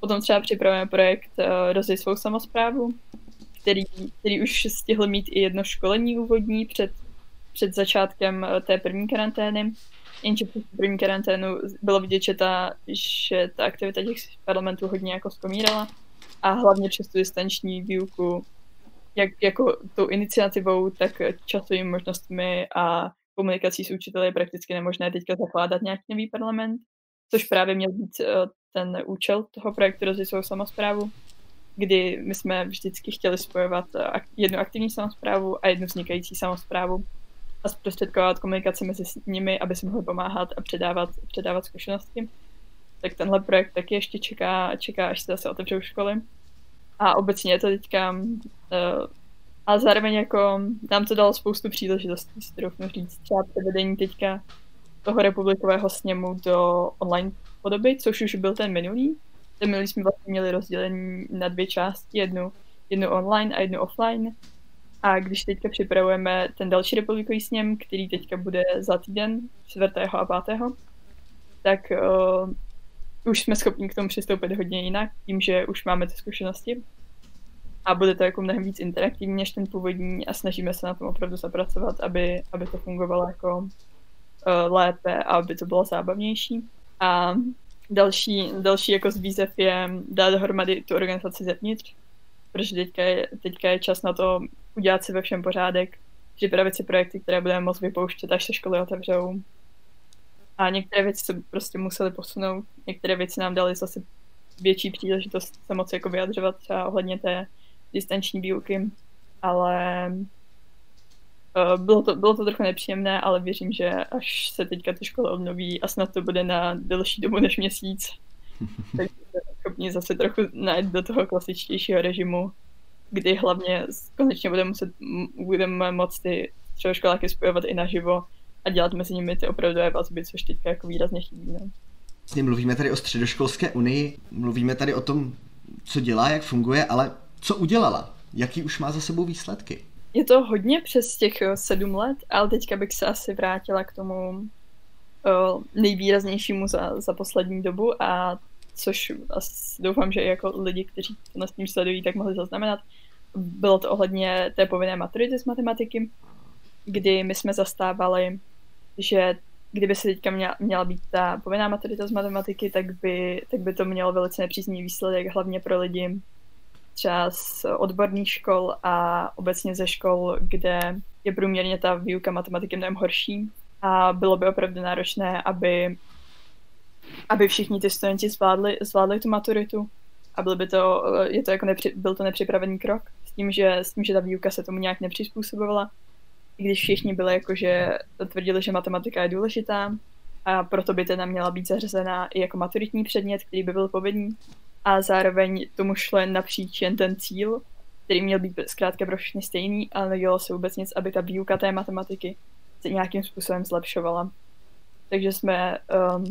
Potom třeba připravujeme projekt uh, Rozvoj svou samozprávu, který, který už stihl mít i jedno školení úvodní před, před začátkem uh, té první karantény. Jenže přes první karanténu bylo vidět, že ta, že ta aktivita těch parlamentů hodně jako zkomírala a hlavně přes tu distanční výuku, jak jako tou iniciativou, tak časovými možnostmi a komunikací s učiteli je prakticky nemožné teďka zakládat nějaký nový parlament, což právě měl být eh, ten účel toho projektu Rozvoj samozprávu, kdy my jsme vždycky chtěli spojovat eh, jednu aktivní samozprávu a jednu vznikající samozprávu a zprostředkovat komunikaci mezi nimi, aby si mohli pomáhat a předávat, předávat zkušenosti. Tak tenhle projekt taky ještě čeká, čeká až se zase otevřou školy. A obecně je to teďka, uh, a zároveň jako nám to dalo spoustu příležitostí, si troufnu říct, třeba převedení teďka toho republikového sněmu do online podoby, což už byl ten minulý. Ten minulý jsme vlastně měli rozdělení na dvě části, jednu, jednu online a jednu offline. A když teďka připravujeme ten další republikový sněm, který teďka bude za týden, 4. a 5., tak uh, už jsme schopni k tomu přistoupit hodně jinak, tím, že už máme ty zkušenosti. A bude to jako mnohem víc interaktivní než ten původní a snažíme se na tom opravdu zapracovat, aby, aby to fungovalo jako uh, lépe a aby to bylo zábavnější. A další, další jako z je dát dohromady tu organizaci zevnitř, protože teďka je, teďka je čas na to udělat si ve všem pořádek, připravit si projekty, které budeme moct vypouštět, až se školy otevřou. A některé věci se prostě museli posunout, některé věci nám dali zase větší příležitost se moci jako vyjadřovat třeba ohledně té distanční výuky, ale bylo, to, bylo to trochu nepříjemné, ale věřím, že až se teďka ty školy obnoví a snad to bude na delší dobu než měsíc, *laughs* tak schopni zase trochu najít do toho klasičtějšího režimu, kdy hlavně konečně budeme, muset, budeme moct ty středoškoláky spojovat i naživo a dělat mezi nimi ty opravdové vazby, což teďka jako výrazně chybí. No. Vlastně mluvíme tady o středoškolské unii, mluvíme tady o tom, co dělá, jak funguje, ale co udělala? Jaký už má za sebou výsledky? Je to hodně přes těch eh, sedm let, ale teďka bych se asi vrátila k tomu uh, nejvýraznějšímu za, za poslední dobu a což asi doufám, že i jako lidi, kteří to na tím sledují, tak mohli zaznamenat. Bylo to ohledně té povinné maturity z matematiky, kdy my jsme zastávali, že kdyby se teďka měla, měla být ta povinná maturita z matematiky, tak by, tak by to mělo velice nepříznivý výsledek, hlavně pro lidi třeba z odborných škol a obecně ze škol, kde je průměrně ta výuka matematiky mnohem horší. A bylo by opravdu náročné, aby aby všichni ty studenti zvládli, zvládli tu maturitu. A byl by to, je to jako nepři, byl to nepřipravený krok s tím, že, s tím, že ta výuka se tomu nějak nepřizpůsobovala, i když všichni byli jako, že tvrdili, že matematika je důležitá. A proto by teda měla být zařazená i jako maturitní předmět, který by byl povinný a zároveň tomu šlo napříč jen ten cíl, který měl být zkrátka pro všechny stejný, ale nedělalo se vůbec nic, aby ta výuka té matematiky se nějakým způsobem zlepšovala. Takže jsme um,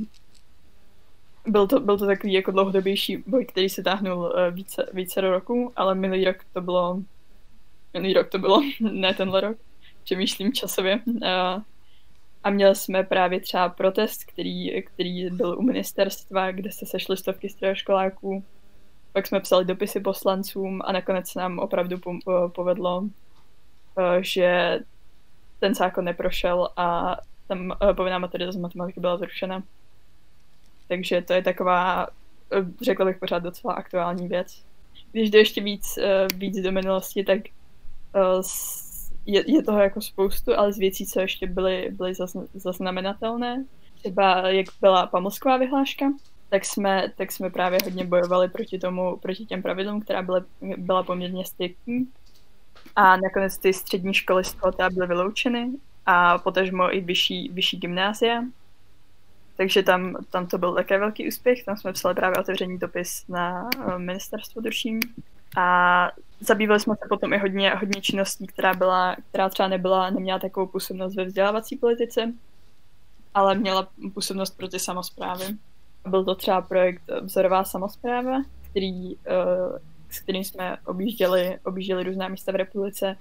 byl to, byl to takový jako dlouhodobější boj, který se táhnul uh, více, více do roku, ale minulý rok to bylo, minulý rok to bylo, *laughs* ne tenhle rok, přemýšlím časově. Uh, a měli jsme právě třeba protest, který, který byl u ministerstva, kde se sešly stovky středoškoláků. Pak jsme psali dopisy poslancům a nakonec nám opravdu po, povedlo, eh, že ten zákon neprošel a tam povinná maturita z matematiky byla zrušena. Takže to je taková, eh, řekla bych pořád docela aktuální věc. Když jde ještě víc, eh, víc do minulosti, tak eh, je, je toho jako spoustu, ale z věcí, co ještě byly, byly zaznamenatelné, třeba jak byla pamlsková vyhláška, tak jsme, tak jsme právě hodně bojovali proti tomu, proti těm pravidlům, která byla, byla poměrně striktní A nakonec ty střední školy z toho byly vyloučeny a potažmo i vyšší, vyšší gymnázia. Takže tam, tam to byl také velký úspěch, tam jsme psali právě otevření dopis na eh, ministerstvo tuším. A zabývali jsme se potom i hodně, hodně činností, která, byla, která třeba nebyla, neměla takovou působnost ve vzdělávací politice, ale měla působnost pro ty samozprávy. Byl to třeba projekt Vzorová samozpráva, který, eh, s kterým jsme objížděli, objížděli různá místa v republice,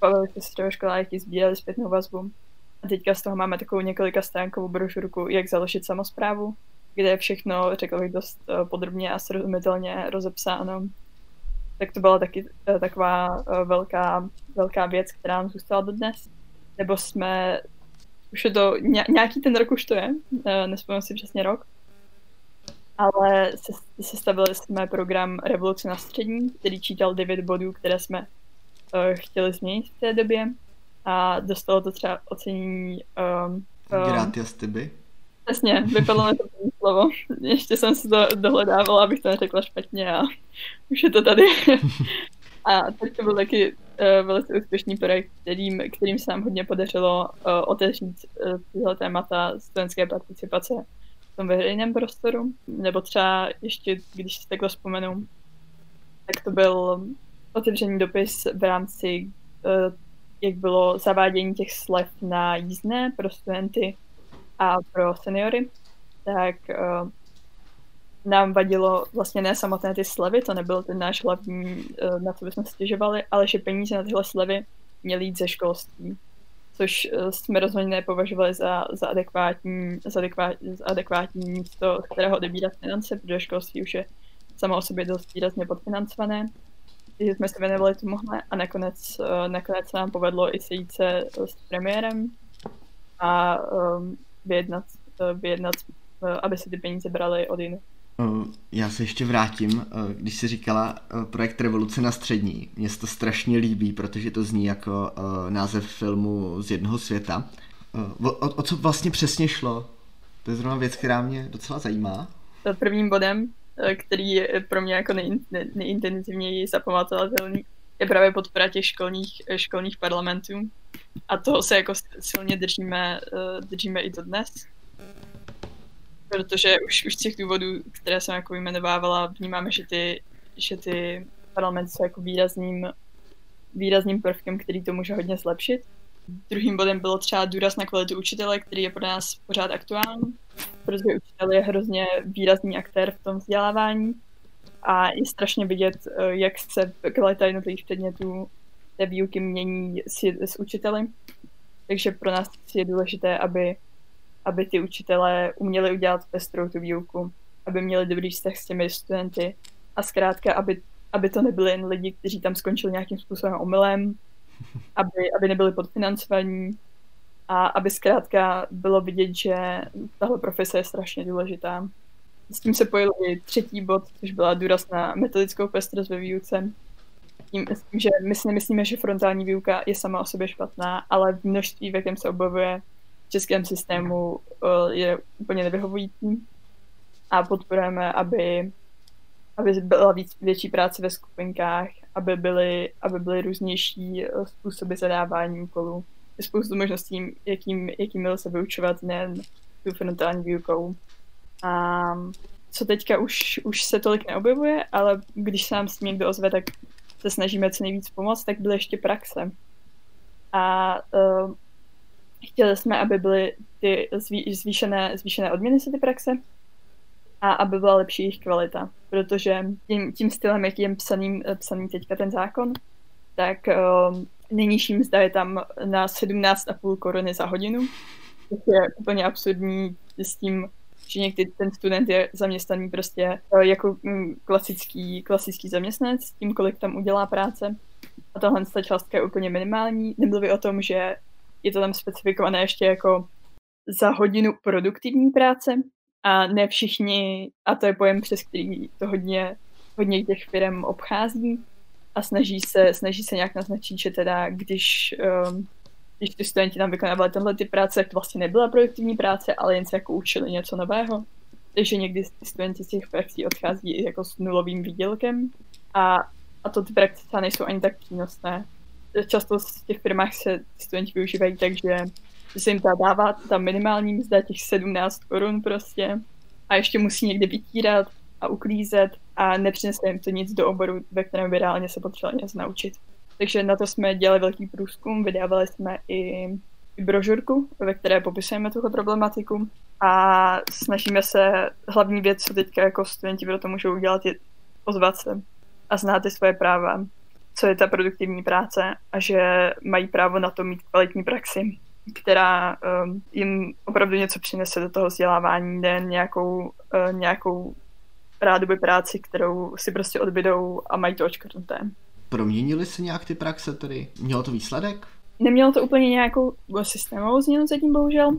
bavili se středoškoláky, sbírali zpětnou vazbu. A teďka z toho máme takovou několika stránkovou brožurku, jak založit samozprávu, kde je všechno, řekl bych, dost eh, podrobně a srozumitelně rozepsáno. Tak to byla taky eh, taková velká, velká věc, která nám zůstala do dnes. Nebo jsme, už je to, nějaký ten rok už to je, nespomínám si přesně rok, ale sestavili jsme program Revoluce na střední, který čítal 9 bodů, které jsme chtěli změnit v té době a dostalo to třeba ocenění um, um, Gratias tyby. Přesně, vypadlo mi to slovo. Ještě jsem si to dohledávala, abych to neřekla špatně a už je to tady. a teď to byl taky uh, velice úspěšný projekt, kterým, kterým se nám hodně podařilo uh, otevřít uh, tyhle témata studentské participace tom veřejném prostoru, nebo třeba ještě, když si takhle vzpomenu, tak to byl otevřený dopis v rámci, uh, jak bylo zavádění těch slev na jízdné pro studenty a pro seniory, tak uh, nám vadilo vlastně ne samotné ty slevy, to nebyl ten náš hlavní, uh, na co bychom stěžovali, ale že peníze na tyhle slevy měly jít ze školství což eh, jsme rozhodně nepovažovali za, za, adekvátní, za, adekvátní, za adekvátní místo, z kterého odebírat finance, protože školství už je samo o sobě dost výrazně podfinancované. Takže jsme se věnovali tomuhle a nakonec, uh, nakonec se nám povedlo i sejít se s premiérem a um, vyjednat, uh, vyjednat uh, aby se ty peníze brali od jiných. Já se ještě vrátím, když jsi říkala projekt Revoluce na střední. Mně se to strašně líbí, protože to zní jako název filmu z jednoho světa. O, o co vlastně přesně šlo? To je zrovna věc, která mě docela zajímá. Prvním bodem, který je pro mě jako nej, nejintenzivněji zapamatovatelný, je právě podpora těch školních, školních parlamentů. A toho se jako silně držíme, držíme i dodnes protože už, už z těch důvodů, které jsem jako jmenovávala, vnímáme, že ty, že ty parlamenty jsou jako výrazným, výrazným prvkem, který to může hodně zlepšit. Druhým bodem bylo třeba důraz na kvalitu učitele, který je pro nás pořád aktuální, protože učitel je hrozně výrazný aktér v tom vzdělávání a je strašně vidět, eh, jak se kvalita jednotlivých předmětů té výuky mění s, s učiteli. Takže pro nás je důležité, aby aby ty učitelé uměli udělat pestrou tu výuku, aby měli dobrý vztah s těmi studenty a zkrátka, aby, aby to nebyli jen lidi, kteří tam skončili nějakým způsobem omylem, aby, aby nebyli podfinancovaní a aby zkrátka bylo vidět, že tahle profese je strašně důležitá. S tím se pojil i třetí bod, což byla důraz na metodickou pestrost ve výuce. Tím, s tím, že my si nemyslíme, že frontální výuka je sama o sobě špatná, ale v množství, v jakém se objevuje, českém systému eh, je úplně nevyhovující a podporujeme, aby, aby byla víc, větší práce ve skupinkách, aby byly, aby byly různější eh, způsoby zadávání úkolů. Je spoustu možností, jakým, jakým se vyučovat nejen tu frontální výukou. A co teďka už, už se tolik neobjevuje, ale když se nám s tím někdo ozve, tak se snažíme co nejvíc pomoct, tak byly ještě praxe. A uh, Chtěli jsme, aby byly ty zvý, zvýšené, zvýšené odměny za ty praxe a aby byla lepší jejich kvalita, protože tím, tím stylem, jaký je psaný, psaný teďka ten zákon, tak uh, nejnižší mzda je tam na 17,5 koruny za hodinu, což je úplně absurdní s tím, že někdy ten student je zaměstnaný prostě uh, jako um, klasický, klasický zaměstnanec s tím, kolik tam udělá práce. A tohle ta částka je úplně minimální. Nemluví o tom, že je to tam specifikované ještě jako za hodinu produktivní práce a ne všichni, a to je pojem, přes který to hodně, hodně těch firm obchází a snaží se, snaží se nějak naznačit, že teda když, um, když ty studenti tam vykonávali tenhle ty práce, to vlastně nebyla produktivní práce, ale jen se jako učili něco nového. Takže někdy studenti z těch praxí odchází jako s nulovým výdělkem a, a to ty praxe nejsou ani tak přínosné často v těch firmách se studenti využívají tak, že se jim ta dává ta minimální mzda těch 17 korun prostě a ještě musí někde vytírat a uklízet a nepřinese jim to nic do oboru, ve kterém by reálně se potřebovali něco naučit. Takže na to jsme dělali velký průzkum, vydávali jsme i, brožurku, ve které popisujeme tuto problematiku a snažíme se, hlavní věc, co teďka jako studenti pro to můžou udělat, je ozvat se a znát ty svoje práva, co je ta produktivní práce a že mají právo na to mít kvalitní praxi, která um, jim opravdu něco přinese do toho vzdělávání, ne nějakou, uh, nějakou rádoby práci, kterou si prostě odbydou a mají to očkrtnuté. Proměnily se nějak ty praxe tedy? Mělo to výsledek? Nemělo to úplně nějakou systémovou změnu zatím, bohužel,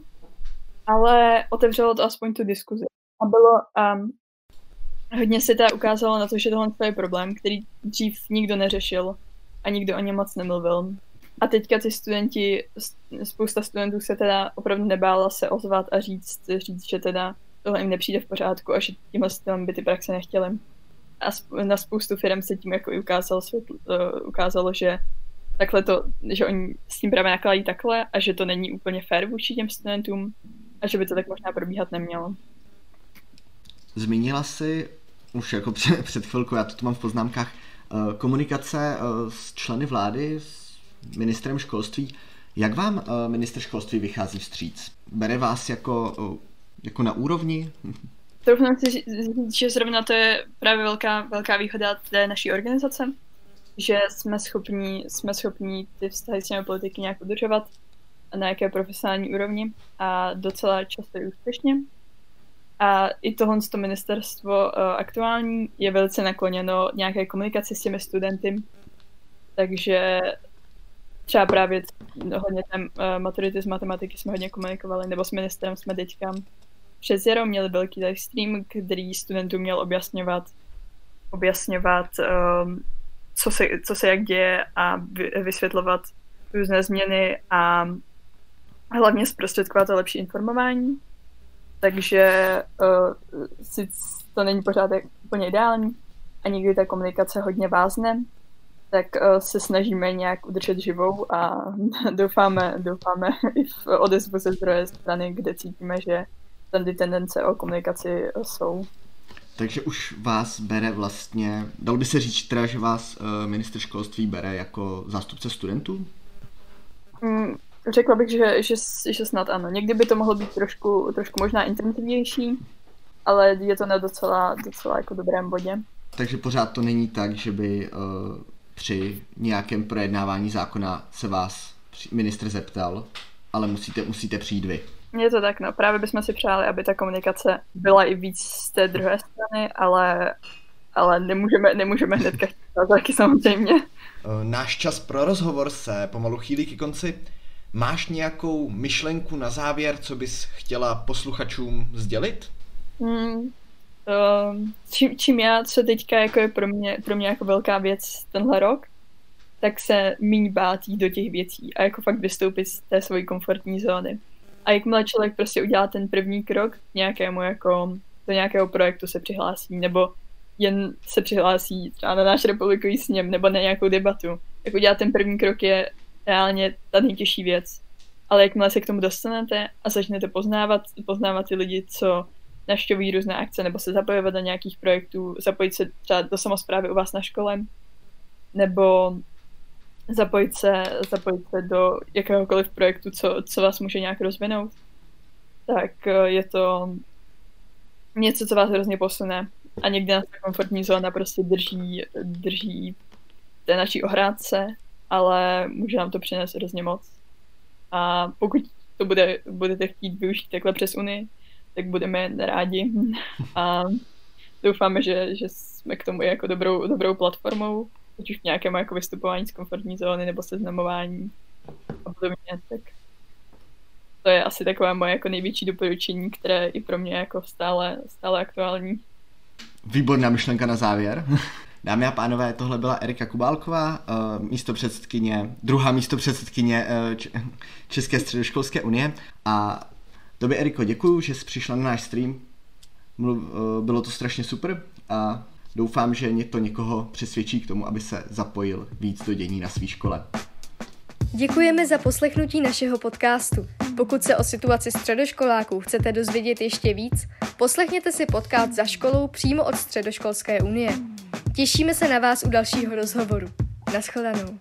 ale otevřelo to aspoň tu diskuzi. A bylo, um, hodně se teda ukázalo na to, že tohle je problém, který dřív nikdo neřešil a nikdo o něm moc nemluvil. A teďka ty studenti, spousta studentů se teda opravdu nebála se ozvat a říct, říct že teda tohle jim nepřijde v pořádku a že tímhle stylem by ty praxe nechtěli. A na spoustu firm se tím jako i ukázalo, světl, uh, ukázalo, že takhle to, že oni s tím právě nakládají takhle a že to není úplně fair vůči těm studentům a že by to tak možná probíhat nemělo. Zmínila si už jako před, *laughs* před chvilkou, já to tu mám v poznámkách, uh, komunikace uh, s členy vlády, s ministrem školství. Jak vám minister školství vychází vstříc? Bere vás jako jako na úrovni? Trochu chci říct, že zrovna to je právě velká, velká výhoda té naší organizace, že jsme schopni, jsme schopni ty vztahy s těmi politiky nějak udržovat na jaké profesionální úrovni a docela často i úspěšně. A i tohle to ministerstvo uh, aktuální je velice nakloněno nějaké komunikaci s těmi studenty, takže třeba právě hodně tam uh, maturity z matematiky jsme hodně komunikovali, nebo s ministrem jsme teďka přes jaro měli velký live stream, který studentům měl objasňovat, objasňovat um, co, se, co se jak děje a vysvětlovat různé změny a hlavně zprostředkovat to lepší informování. Takže uh, sice to není pořád úplně ideální a někdy ta komunikace hodně vázne, tak uh, se snažíme nějak udržet živou a *laughs* doufáme, doufáme *laughs* i v odezvu ze druhé strany, kde cítíme, že tam ty tendence o komunikaci jsou. Takže už vás bere vlastně, dal by se říct teda, že vás uh, minister školství bere jako zástupce studentů? Mm, řekla bych, že, že, že snad ano. Někdy by to mohlo být trošku, trošku možná intenzivnější, ale je to na docela, docela jako dobrém bodě. Takže pořád to není tak, že by uh, při nějakém projednávání zákona se vás ministr zeptal, ale musíte, musíte přijít vy. Je to tak, no. Právě bychom si přáli, aby ta komunikace byla i víc z té druhé strany, ale, ale nemůžeme, nemůžeme hnedka *laughs* taky samozřejmě. Eh, náš čas pro rozhovor se pomalu chýlí ke konci. Máš nějakou myšlenku na závěr, co bys chtěla posluchačům sdělit? Hmm, čím, čím já, co teďka jako je pro mě, pro mě jako velká věc tenhle rok, tak se míň bát jít do těch věcí a jako fakt vystoupit z té své komfortní zóny. A jakmile člověk prostě udělá ten první krok nějakému jako, do nějakého projektu se přihlásí, nebo jen se přihlásí třeba na náš republikový sněm, nebo na nějakou debatu, tak udělat ten první krok je reálně ta nejtěžší věc. Ale jakmile se k tomu dostanete a začnete poznávat, poznávat ty lidi, co naštěvují různé akce, nebo se zapojovat do nějakých projektů, zapojit se třeba do samozprávy u vás na škole, nebo zapojit se, zapojit se do jakéhokoliv projektu, co, co vás může nějak rozvinout, tak eh, je to něco, co vás hrozně posune. A někdy nás ta komfortní zóna prostě drží, drží té naší ohrádce, ale může nám to přinést hrozně moc. A pokud to bude, budete chtít využít takhle přes Unii, tak budeme rádi. *laughs* A doufáme, že, že jsme k tomu jako dobrou, dobrou platformou ať už k nějakému jako vystupování z komfortní zóny nebo seznamování a podobně, tak to je asi takové moje jako největší doporučení, které i pro mě jako stále, stále aktuální. Výborná myšlenka na závěr. *laughs* Dámy a pánové, tohle byla Erika Kubálková, eh, místo předsedkyně, druhá místo předsedkyně eh, *laughs* České středoškolské unie. A tobě, Eriko, děkuji, že jsi přišla na náš stream. Eh, bylo to strašně super a Doufám, že to někoho přesvědčí k tomu, aby se zapojil víc do dění na své škole. Děkujeme za poslechnutí našeho podcastu. Pokud se o situaci středoškoláků chcete dozvědět ještě víc, poslechněte si podcast za školou přímo od Středoškolské unie. Těšíme se na vás u dalšího rozhovoru. Naschledanou.